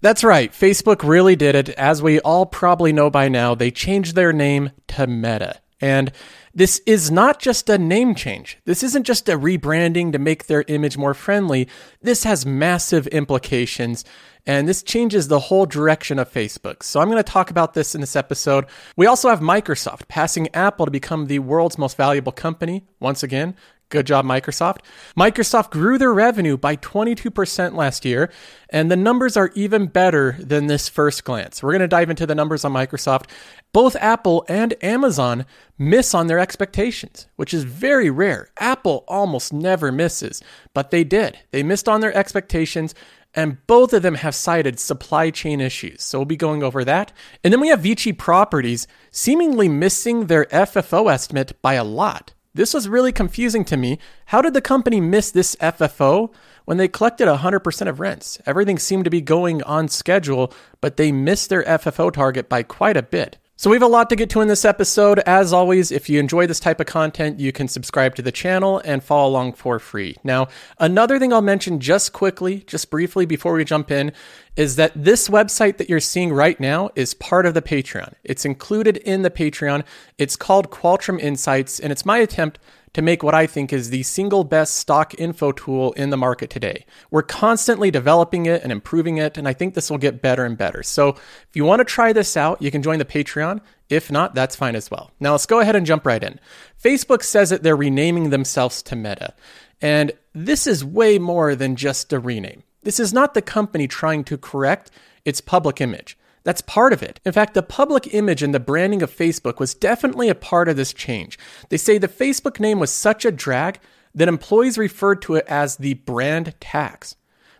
That's right. Facebook really did it. As we all probably know by now, they changed their name to Meta. And this is not just a name change. This isn't just a rebranding to make their image more friendly. This has massive implications and this changes the whole direction of Facebook. So I'm going to talk about this in this episode. We also have Microsoft passing Apple to become the world's most valuable company once again. Good job, Microsoft. Microsoft grew their revenue by 22% last year, and the numbers are even better than this first glance. We're going to dive into the numbers on Microsoft. Both Apple and Amazon miss on their expectations, which is very rare. Apple almost never misses, but they did. They missed on their expectations, and both of them have cited supply chain issues. So we'll be going over that. And then we have Vici Properties seemingly missing their FFO estimate by a lot. This was really confusing to me. How did the company miss this FFO when they collected 100% of rents? Everything seemed to be going on schedule, but they missed their FFO target by quite a bit. So, we have a lot to get to in this episode. As always, if you enjoy this type of content, you can subscribe to the channel and follow along for free. Now, another thing I'll mention just quickly, just briefly before we jump in, is that this website that you're seeing right now is part of the Patreon. It's included in the Patreon. It's called Qualtrim Insights, and it's my attempt to make what I think is the single best stock info tool in the market today. We're constantly developing it and improving it, and I think this will get better and better. So if you want to try this out, you can join the Patreon. If not, that's fine as well. Now let's go ahead and jump right in. Facebook says that they're renaming themselves to Meta. And this is way more than just a rename. This is not the company trying to correct its public image. That's part of it. In fact, the public image and the branding of Facebook was definitely a part of this change. They say the Facebook name was such a drag that employees referred to it as the brand tax,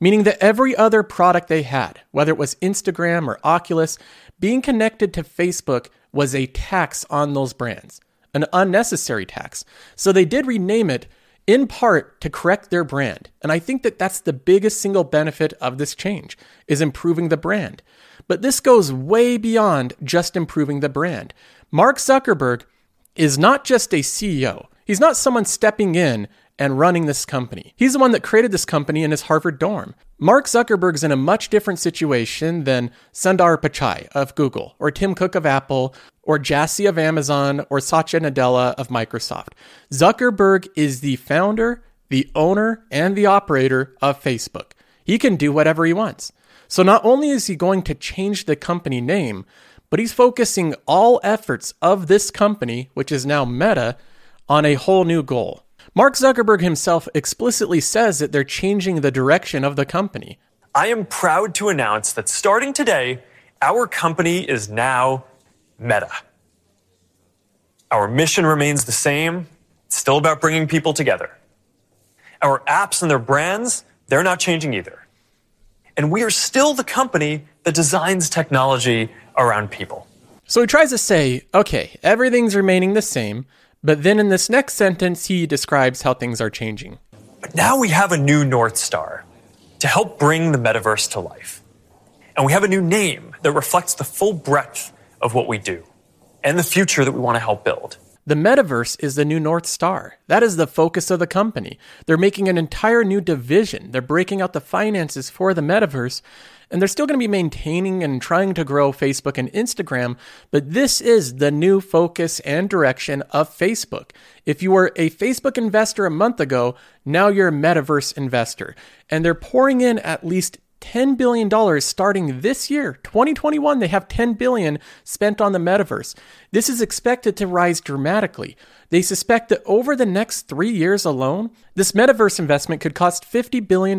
meaning that every other product they had, whether it was Instagram or Oculus, being connected to Facebook was a tax on those brands, an unnecessary tax. So they did rename it in part to correct their brand. And I think that that's the biggest single benefit of this change is improving the brand. But this goes way beyond just improving the brand. Mark Zuckerberg is not just a CEO. He's not someone stepping in and running this company. He's the one that created this company in his Harvard dorm. Mark Zuckerberg's in a much different situation than Sundar Pichai of Google, or Tim Cook of Apple, or Jassy of Amazon, or Satya Nadella of Microsoft. Zuckerberg is the founder, the owner, and the operator of Facebook. He can do whatever he wants. So not only is he going to change the company name, but he's focusing all efforts of this company, which is now Meta, on a whole new goal. Mark Zuckerberg himself explicitly says that they're changing the direction of the company. I am proud to announce that starting today, our company is now Meta. Our mission remains the same. It's still about bringing people together. Our apps and their brands, they're not changing either. And we are still the company that designs technology around people. So he tries to say, okay, everything's remaining the same, but then in this next sentence, he describes how things are changing. But now we have a new North Star to help bring the metaverse to life. And we have a new name that reflects the full breadth of what we do and the future that we want to help build. The metaverse is the new North Star. That is the focus of the company. They're making an entire new division. They're breaking out the finances for the metaverse, and they're still going to be maintaining and trying to grow Facebook and Instagram, but this is the new focus and direction of Facebook. If you were a Facebook investor a month ago, now you're a metaverse investor. And they're pouring in at least $10 billion starting this year, 2021. They have 10 billion spent on the metaverse. This is expected to rise dramatically. They suspect that over the next three years alone, this metaverse investment could cost $50 billion.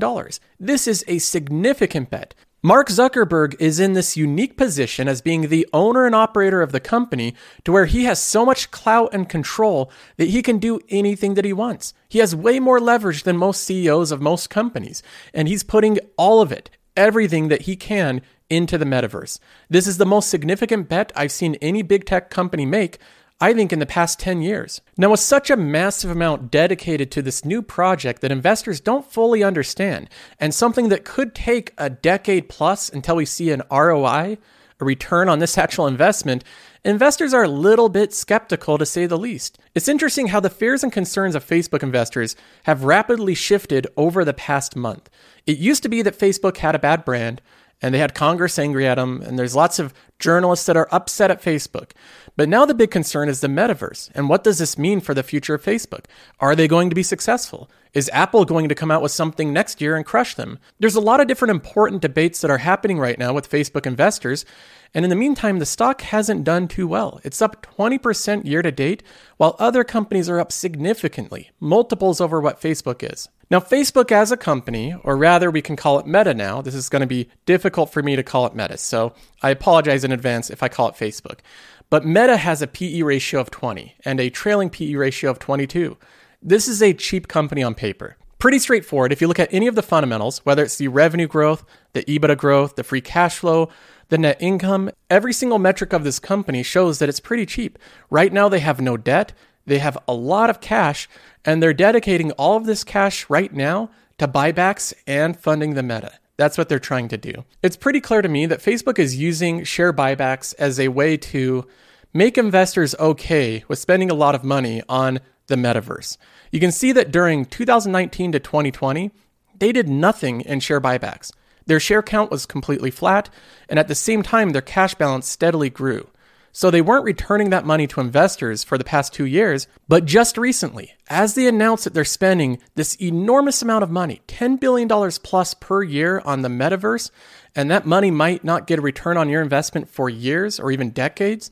This is a significant bet. Mark Zuckerberg is in this unique position as being the owner and operator of the company to where he has so much clout and control that he can do anything that he wants. He has way more leverage than most CEOs of most companies, and he's putting all of it, everything that he can, into the metaverse. This is the most significant bet I've seen any big tech company make I think, in the past 10 years. Now, with such a massive amount dedicated to this new project that investors don't fully understand, and something that could take a decade plus until we see an ROI, a return on this actual investment, investors are a little bit skeptical to say the least. It's interesting how the fears and concerns of Facebook investors have rapidly shifted over the past month. It used to be that Facebook had a bad brand, and they had Congress angry at them, and there's lots of journalists that are upset at Facebook. But now the big concern is the metaverse. And what does this mean for the future of Facebook? Are they going to be successful? Is Apple going to come out with something next year and crush them? There's a lot of different important debates that are happening right now with Facebook investors. And in the meantime, the stock hasn't done too well. It's up 20% year to date, while other companies are up significantly, multiples over what Facebook is. Now, Facebook as a company, or rather, we can call it Meta now. This is going to be difficult for me to call it Meta, so I apologize in advance if I call it Facebook. But Meta has a PE ratio of 20 and a trailing PE ratio of 22. This is a cheap company on paper. Pretty straightforward. If you look at any of the fundamentals, whether it's the revenue growth, the EBITDA growth, the free cash flow, the net income, every single metric of this company shows that it's pretty cheap. Right now, they have no debt, they have a lot of cash, and they're dedicating all of this cash right now to buybacks and funding the meta. That's what they're trying to do. It's pretty clear to me that Facebook is using share buybacks as a way to make investors okay with spending a lot of money on the metaverse. You can see that during 2019 to 2020, they did nothing in share buybacks. Their share count was completely flat, and at the same time, their cash balance steadily grew. So they weren't returning that money to investors for the past two years, but just recently, as they announced that they're spending this enormous amount of money, $10 billion plus per year on the metaverse, and that money might not get a return on your investment for years or even decades,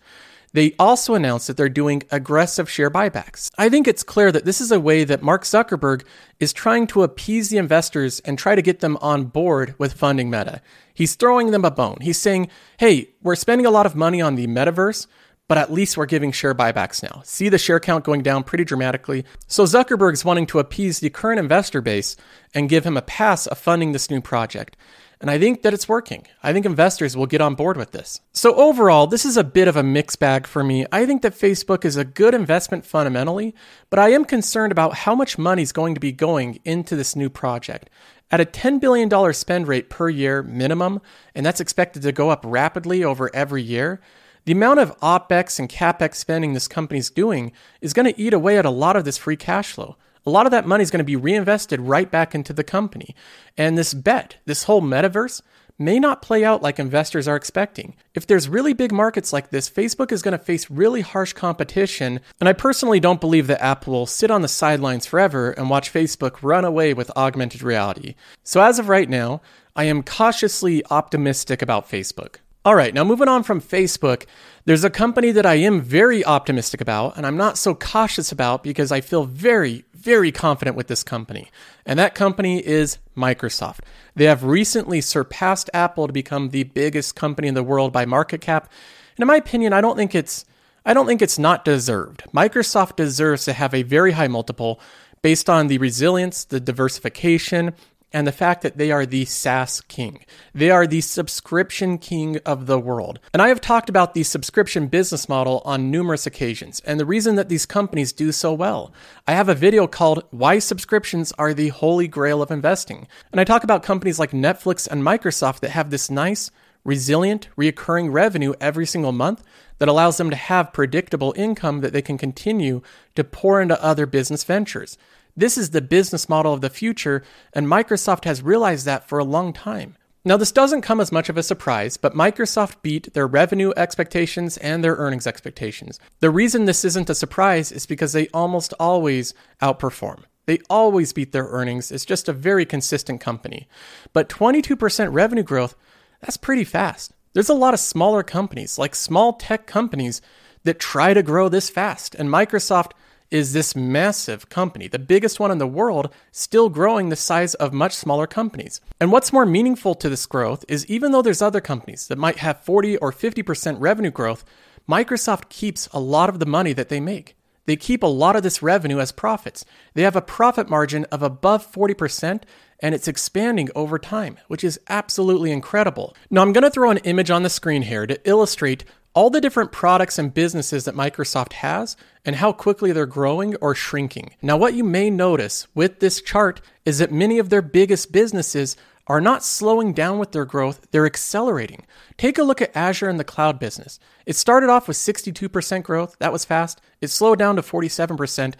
they also announced that they're doing aggressive share buybacks. I think it's clear that this is a way that Mark Zuckerberg is trying to appease the investors and try to get them on board with funding Meta. He's throwing them a bone. He's saying, hey, we're spending a lot of money on the metaverse, but at least we're giving share buybacks now. See the share count going down pretty dramatically. So Zuckerberg's wanting to appease the current investor base and give him a pass of funding this new project. And I think that it's working. I think investors will get on board with this. So, overall, this is a bit of a mixed bag for me. I think that Facebook is a good investment fundamentally, but I am concerned about how much money is going to be going into this new project. At a $10 billion spend rate per year minimum, and that's expected to go up rapidly over every year, the amount of OPEX and CAPEX spending this company's doing is going to eat away at a lot of this free cash flow a lot of that money is going to be reinvested right back into the company. And this bet, this whole metaverse, may not play out like investors are expecting. If there's really big markets like this, Facebook is going to face really harsh competition, and I personally don't believe that Apple will sit on the sidelines forever and watch Facebook run away with augmented reality. So as of right now, I am cautiously optimistic about Facebook. All right, now moving on from Facebook, there's a company that I am very optimistic about, and I'm not so cautious about because I feel very, very confident with this company. And that company is Microsoft. They have recently surpassed Apple to become the biggest company in the world by market cap. And in my opinion, I don't think it's I don't think it's not deserved. Microsoft deserves to have a very high multiple based on the resilience, the diversification, and the fact that they are the SaaS king. They are the subscription king of the world. And I have talked about the subscription business model on numerous occasions and the reason that these companies do so well. I have a video called Why Subscriptions Are the Holy Grail of Investing. And I talk about companies like Netflix and Microsoft that have this nice, resilient, reoccurring revenue every single month that allows them to have predictable income that they can continue to pour into other business ventures. This is the business model of the future, and Microsoft has realized that for a long time. Now, this doesn't come as much of a surprise, but Microsoft beat their revenue expectations and their earnings expectations. The reason this isn't a surprise is because they almost always outperform. They always beat their earnings. It's just a very consistent company. But 22% revenue growth, that's pretty fast. There's a lot of smaller companies, like small tech companies, that try to grow this fast. And Microsoft is this massive company, the biggest one in the world, still growing the size of much smaller companies. And what's more meaningful to this growth is even though there's other companies that might have 40 or 50% revenue growth, Microsoft keeps a lot of the money that they make. They keep a lot of this revenue as profits. They have a profit margin of above 40%, and it's expanding over time, which is absolutely incredible. Now, I'm going to throw an image on the screen here to illustrate all the different products and businesses that Microsoft has and how quickly they're growing or shrinking. Now, what you may notice with this chart is that many of their biggest businesses are not slowing down with their growth, they're accelerating. Take a look at Azure and the cloud business. It started off with 62% growth, that was fast. It slowed down to 47%,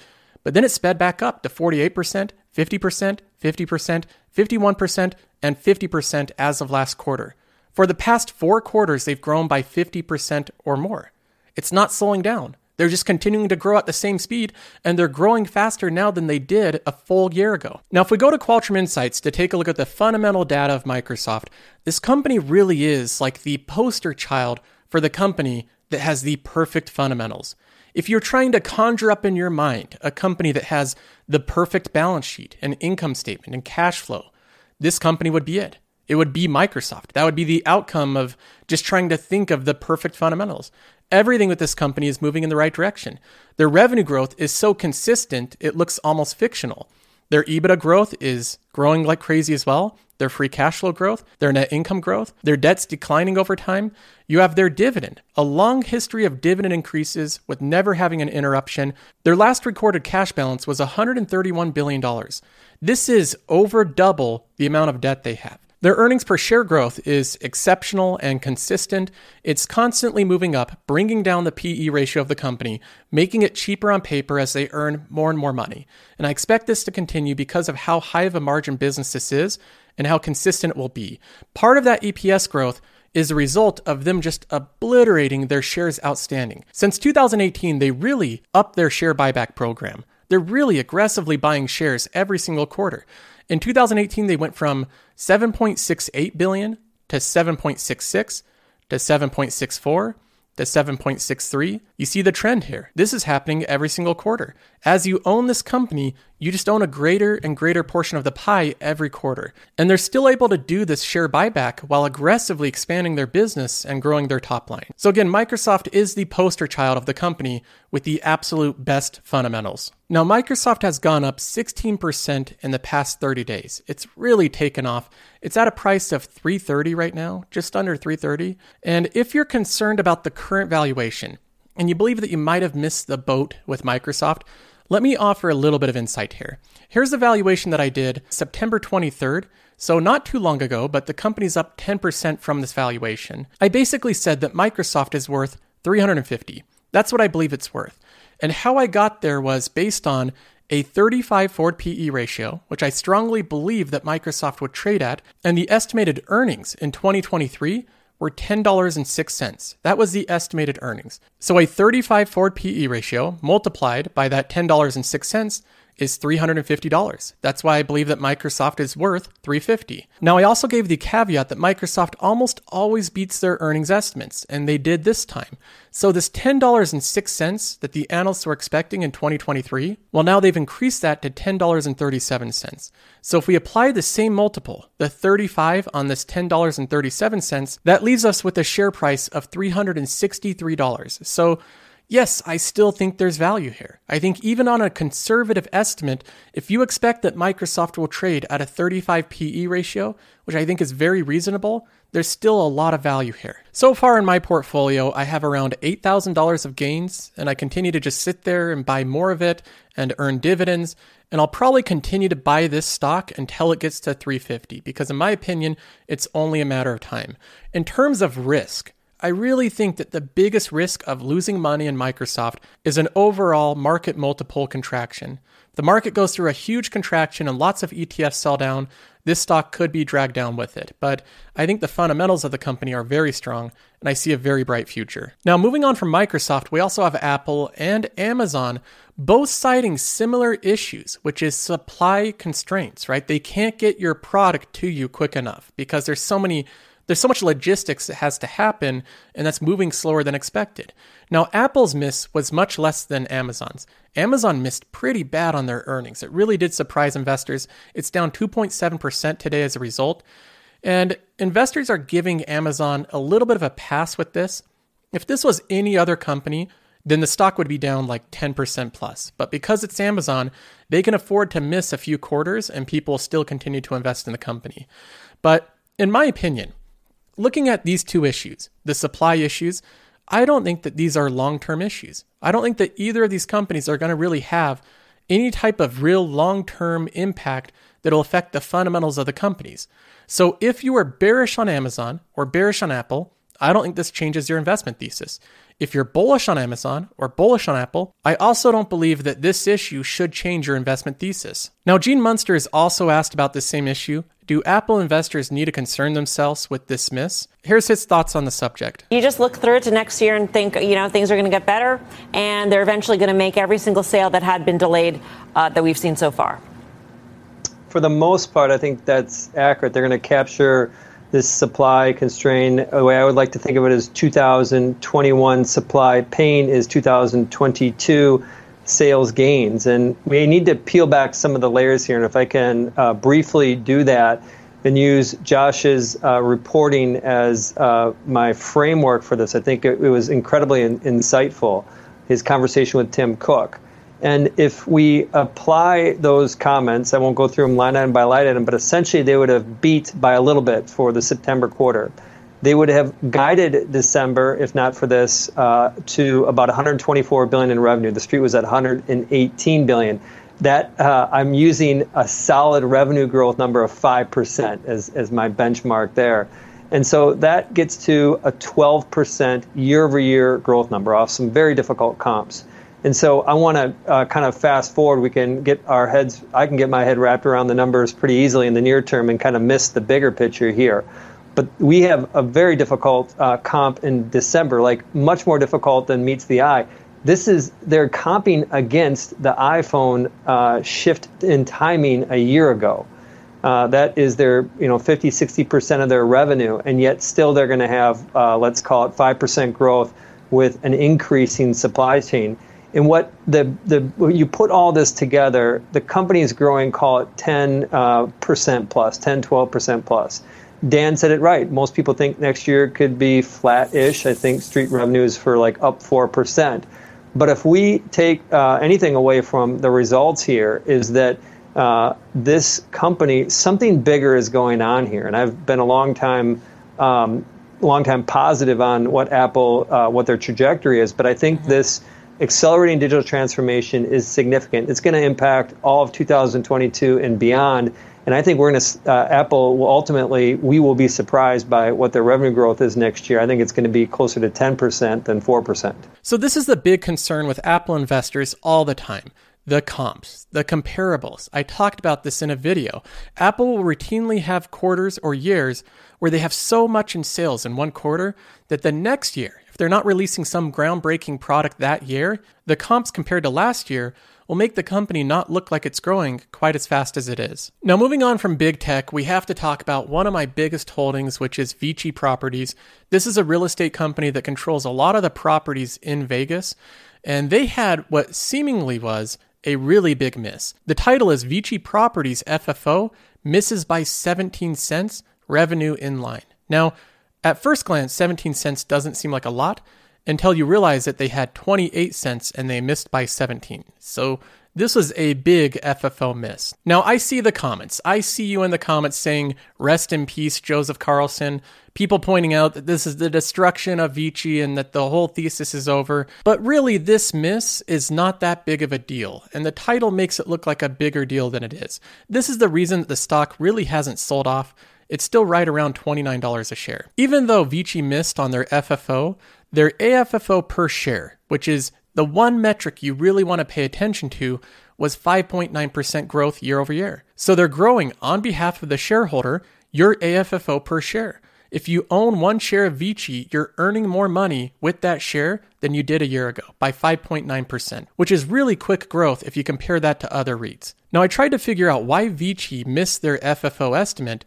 but then it sped back up to 48%, 50%, 50%, 51%, and 50% as of last quarter. For the past four quarters, they've grown by 50% or more. It's not slowing down. They're just continuing to grow at the same speed, and they're growing faster now than they did a full year ago. Now, if we go to Qualtrim Insights to take a look at the fundamental data of Microsoft, this company really is like the poster child for the company that has the perfect fundamentals. If you're trying to conjure up in your mind a company that has the perfect balance sheet and income statement and cash flow, this company would be it. It would be Microsoft. That would be the outcome of just trying to think of the perfect fundamentals. Everything with this company is moving in the right direction. Their revenue growth is so consistent, it looks almost fictional. Their EBITDA growth is growing like crazy as well. Their free cash flow growth, their net income growth, their debt's declining over time. You have their dividend, a long history of dividend increases with never having an interruption. Their last recorded cash balance was $131 billion. This is over double the amount of debt they have. Their earnings per share growth is exceptional and consistent. It's constantly moving up, bringing down the PE ratio of the company, making it cheaper on paper as they earn more and more money. And I expect this to continue because of how high of a margin business this is and how consistent it will be. Part of that EPS growth is a result of them just obliterating their shares outstanding. Since 2018, they really upped their share buyback program. They're really aggressively buying shares every single quarter. In 2018, they went from 7.68 billion to 7.66 to 7.64 to 7.63. You see the trend here. This is happening every single quarter. As you own this company, you just own a greater and greater portion of the pie every quarter. And they're still able to do this share buyback while aggressively expanding their business and growing their top line. So again, Microsoft is the poster child of the company with the absolute best fundamentals. Now, Microsoft has gone up 16% in the past 30 days. It's really taken off. It's at a price of 330 right now, just under 330. And if you're concerned about the current valuation and you believe that you might have missed the boat with Microsoft, let me offer a little bit of insight here. Here's the valuation that I did September 23rd. So, not too long ago, but the company's up 10% from this valuation. I basically said that Microsoft is worth 350. That's what I believe it's worth. And how I got there was based on a 35 forward PE ratio, which I strongly believe that Microsoft would trade at, and the estimated earnings in 2023 were $10.06. That was the estimated earnings. So a 35 forward PE ratio multiplied by that $10.06 is $350. That's why I believe that Microsoft is worth $350. Now I also gave the caveat that Microsoft almost always beats their earnings estimates, and they did this time. So this $10.06 that the analysts were expecting in 2023, well now they've increased that to $10.37. So if we apply the same multiple, the 35 on this $10.37, that leaves us with a share price of $363. So yes, I still think there's value here. I think even on a conservative estimate, if you expect that Microsoft will trade at a 35 PE ratio, which I think is very reasonable, there's still a lot of value here. So far in my portfolio, I have around $8,000 of gains, and I continue to just sit there and buy more of it and earn dividends. And I'll probably continue to buy this stock until it gets to 350 because in my opinion, it's only a matter of time. In terms of risk, I really think that the biggest risk of losing money in Microsoft is an overall market multiple contraction. The market goes through a huge contraction and lots of ETFs sell down. This stock could be dragged down with it, but I think the fundamentals of the company are very strong and I see a very bright future. Now, moving on from Microsoft, we also have Apple and Amazon both citing similar issues, which is supply constraints, right? They can't get your product to you quick enough because there's so many there's so much logistics that has to happen, and that's moving slower than expected. Now, Apple's miss was much less than Amazon's. Amazon missed pretty bad on their earnings. It really did surprise investors. It's down 2.7% today as a result. And investors are giving Amazon a little bit of a pass with this. If this was any other company, then the stock would be down like 10% plus. But because it's Amazon, they can afford to miss a few quarters and people still continue to invest in the company. But in my opinion, looking at these two issues, the supply issues, I don't think that these are long term issues. I don't think that either of these companies are going to really have any type of real long term impact that'll affect the fundamentals of the companies. So if you are bearish on Amazon or bearish on Apple, I don't think this changes your investment thesis. If you're bullish on Amazon or bullish on Apple, I also don't believe that this issue should change your investment thesis. Now, Gene Munster is also asked about this same issue Do Apple investors need to concern themselves with this miss? Here's his thoughts on the subject. You just look through it to next year and think, you know, things are going to get better, and they're eventually going to make every single sale that had been delayed uh, that we've seen so far. For the most part, I think that's accurate. They're going to capture this supply constraint. The way I would like to think of it is 2021 supply pain is 2022 sales gains. And we need to peel back some of the layers here. And if I can uh, briefly do that and use Josh's uh, reporting as uh, my framework for this, I think it, it was incredibly in, insightful, his conversation with Tim Cook. And if we apply those comments, I won't go through them line item by line item, but essentially they would have beat by a little bit for the September quarter. They would have guided December, if not for this, uh, to about 124 billion in revenue. The street was at 118 billion. That uh, I'm using a solid revenue growth number of five percent as as my benchmark there. And so that gets to a 12% year over year growth number off some very difficult comps. And so I want to uh, kind of fast forward. We can get our heads, I can get my head wrapped around the numbers pretty easily in the near term and kind of miss the bigger picture here. But we have a very difficult uh, comp in December, like much more difficult than meets the eye. This is, they're comping against the iPhone uh, shift in timing a year ago. Uh, that is their, you know, 50, 60% of their revenue, and yet still they're going to have, uh, let's call it 5% growth with an increasing supply chain. And what the, the you put all this together, the company is growing, call it 10 uh, percent plus, 10, 12 percent plus. Dan said it right. Most people think next year could be flat-ish. I think street revenues for like up four percent. But if we take uh, anything away from the results here, is that uh, this company something bigger is going on here, and I've been a long time. Um, long time positive on what Apple, uh, what their trajectory is, but I think mm-hmm. this accelerating digital transformation is significant. It's going to impact all of 2022 and beyond. And I think we're going to, uh, Apple will ultimately, we will be surprised by what their revenue growth is next year. I think it's going to be closer to 10% than 4%. So, this is the big concern with Apple investors all the time the comps, the comparables. I talked about this in a video. Apple will routinely have quarters or years where they have so much in sales in one quarter that the next year, if they're not releasing some groundbreaking product that year, the comps compared to last year will make the company not look like it's growing quite as fast as it is. Now, moving on from big tech, we have to talk about one of my biggest holdings, which is Vici Properties. This is a real estate company that controls a lot of the properties in Vegas, and they had what seemingly was a really big miss. The title is Vici Properties FFO misses by 17 cents, revenue in line. Now, at first glance, 17 cents doesn't seem like a lot until you realize that they had 28 cents and they missed by 17. So this was a big FFO miss. Now, I see the comments. I see you in the comments saying, Rest in peace, Joseph Carlson. People pointing out that this is the destruction of Vici and that the whole thesis is over. But really, this miss is not that big of a deal, and the title makes it look like a bigger deal than it is. This is the reason that the stock really hasn't sold off it's still right around $29 a share. Even though Vici missed on their FFO, their AFFO per share, which is the one metric you really want to pay attention to, was 5.9% growth year over year. So they're growing on behalf of the shareholder your AFFO per share. If you own one share of Vici, you're earning more money with that share than you did a year ago by 5.9%, which is really quick growth if you compare that to other REITs. Now, I tried to figure out why Vici missed their FFO estimate,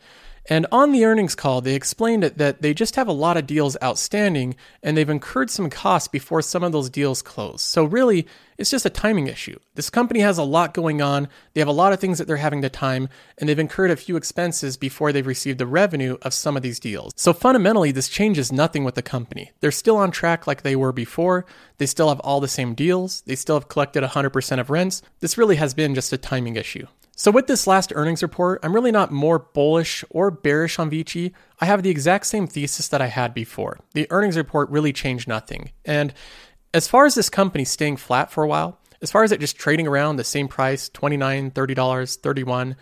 and on the earnings call, they explained it that they just have a lot of deals outstanding and they've incurred some costs before some of those deals close. So, really, it's just a timing issue. This company has a lot going on, they have a lot of things that they're having to time, and they've incurred a few expenses before they've received the revenue of some of these deals. So, fundamentally, this changes nothing with the company. They're still on track like they were before, they still have all the same deals, they still have collected 100% of rents. This really has been just a timing issue. So, with this last earnings report, I'm really not more bullish or bearish on Vici. I have the exact same thesis that I had before. The earnings report really changed nothing. And as far as this company staying flat for a while, as far as it just trading around the same price $29, $30, 31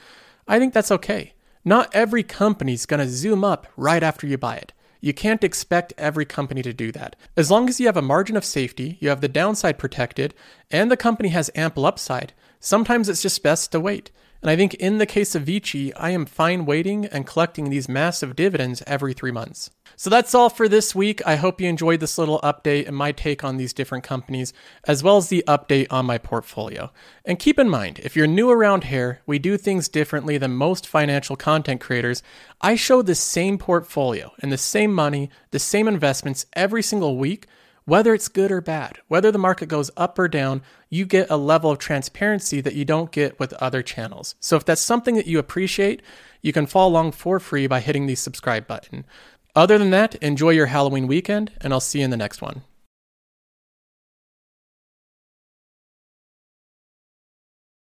I think that's okay. Not every company's going to zoom up right after you buy it. You can't expect every company to do that. As long as you have a margin of safety, you have the downside protected, and the company has ample upside, sometimes it's just best to wait. And I think in the case of Vici, I am fine waiting and collecting these massive dividends every three months. So that's all for this week. I hope you enjoyed this little update and my take on these different companies, as well as the update on my portfolio. And keep in mind, if you're new around here, we do things differently than most financial content creators. I show the same portfolio and the same money, the same investments every single week whether it's good or bad, whether the market goes up or down, you get a level of transparency that you don't get with other channels. So if that's something that you appreciate, you can follow along for free by hitting the subscribe button. Other than that, enjoy your Halloween weekend, and I'll see you in the next one.